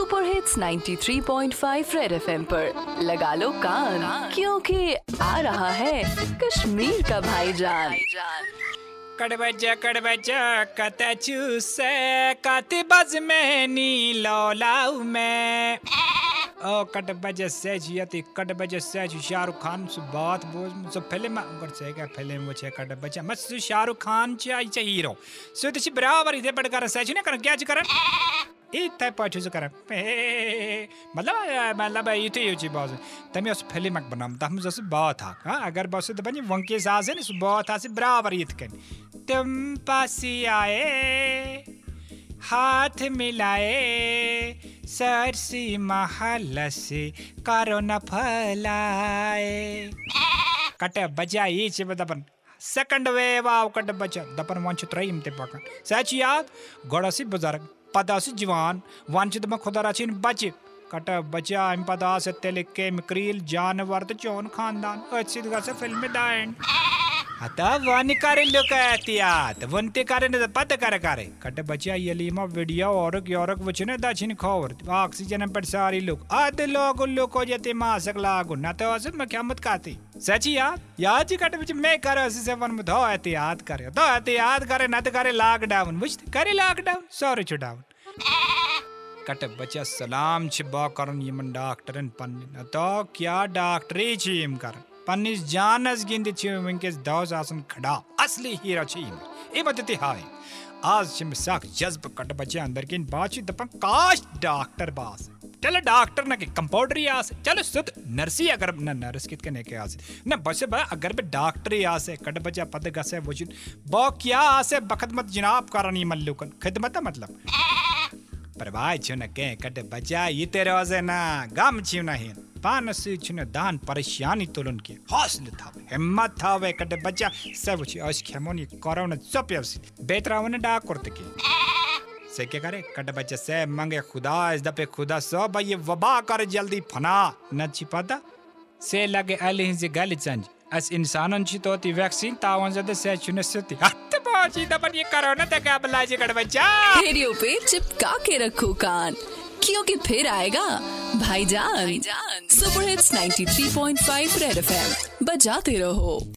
Super hits 93.5 red FM पर। लगा लो कान, क्योंकि आ रहा है कश्मीर का भाईजान। कड़बजा कड़बजा कत चूसे बज में, नी लौलाऊ में। ओ कट बजे से जियती कट बजे से जी शाहरुख खान सु बात बोझ सो फ़िल्म कर से का फ़िल्म वो छे कट बजे सु शाहरुख खान चे हीरो सो तिची बराबर इथे पड कर से ने कर, क्या च कर इथे पछु कर। मतलब मतलब इथे यो ची बाज तमे उस फ़िल्म बनाम तम जस बात हा हाँ, अगर बस तो बनी वंके सासे ने सु बात हा से बराबर इत कन तुम पासी आए, हाथ मिलाए सरसी महल से करो न फलाए। कट बजाई चे दपन सेकंड वेव आव कट बचा दपन वंच त्रयम ते पकन सच याद? गोड़सी बुज़ुर्ग। पदासी जवान वंच दम खुदा रचिन बच। कट बचा अम पे तेल के मकरील जानवर तो चौन खानदान। अच्छी से फ़िल्म दाइन बचिया ऑक्सीजन पर सारी लोग लोग. लोग को जते बिच एहतियात करे तो एहतियात करे. न करे लॉकडाउन करे लॉकडाउन सॉरी कट बच्चा सलाम छिबा करन यमन डॉक्टरन पन्न. तो क्या डॉक्टरी छिम करन. छ वंकस दवस आसन खड़ा। असली हीरा छ यम ए बतते हाय। आज छिम साख जज्ब कट बच्चे अंदर किन बात छ दपन काश डॉक्टर बास। चल डॉक्टर ना के कंपाउंडर ही आसे। चलो सुत नर्सी अगर न नर्स कित कने के आसे। न बसे बा अगर बे डॉक्टर ही आसे कट बच्चा पद गसे वजुन। बो क्या आसे बखदमत जनाब करनी मल्लुकन खिदमत मतलब। परवाह छु न के कट बचा ये तेरे वजे ना। गम छु नहीं पान से छु दान परेशानी तुलन के हौसले था हिम्मत था वे कट बचा सब छु आज खेमोनी कोरोना चप्यस बेतरावन डा करते के। से क्या करे? कट बच्चे से मंगे खुदा, इस दफे खुदा सब ये वबा कर जल्दी फना। न छिपाता से लगे अली से गल चंज। अस इंसानन छी तो ती वैक्सीन तावन जदे से चुने सती हत बाजी दबन ये कोरोना तक अब लाजे कट बच्चा। रेडियो पे चिपका के रखो कान। क्योंकि फिर आएगा। भाई भाईजान। सुपर हिट्स 93.5 रेड एफएम बजाते रहो।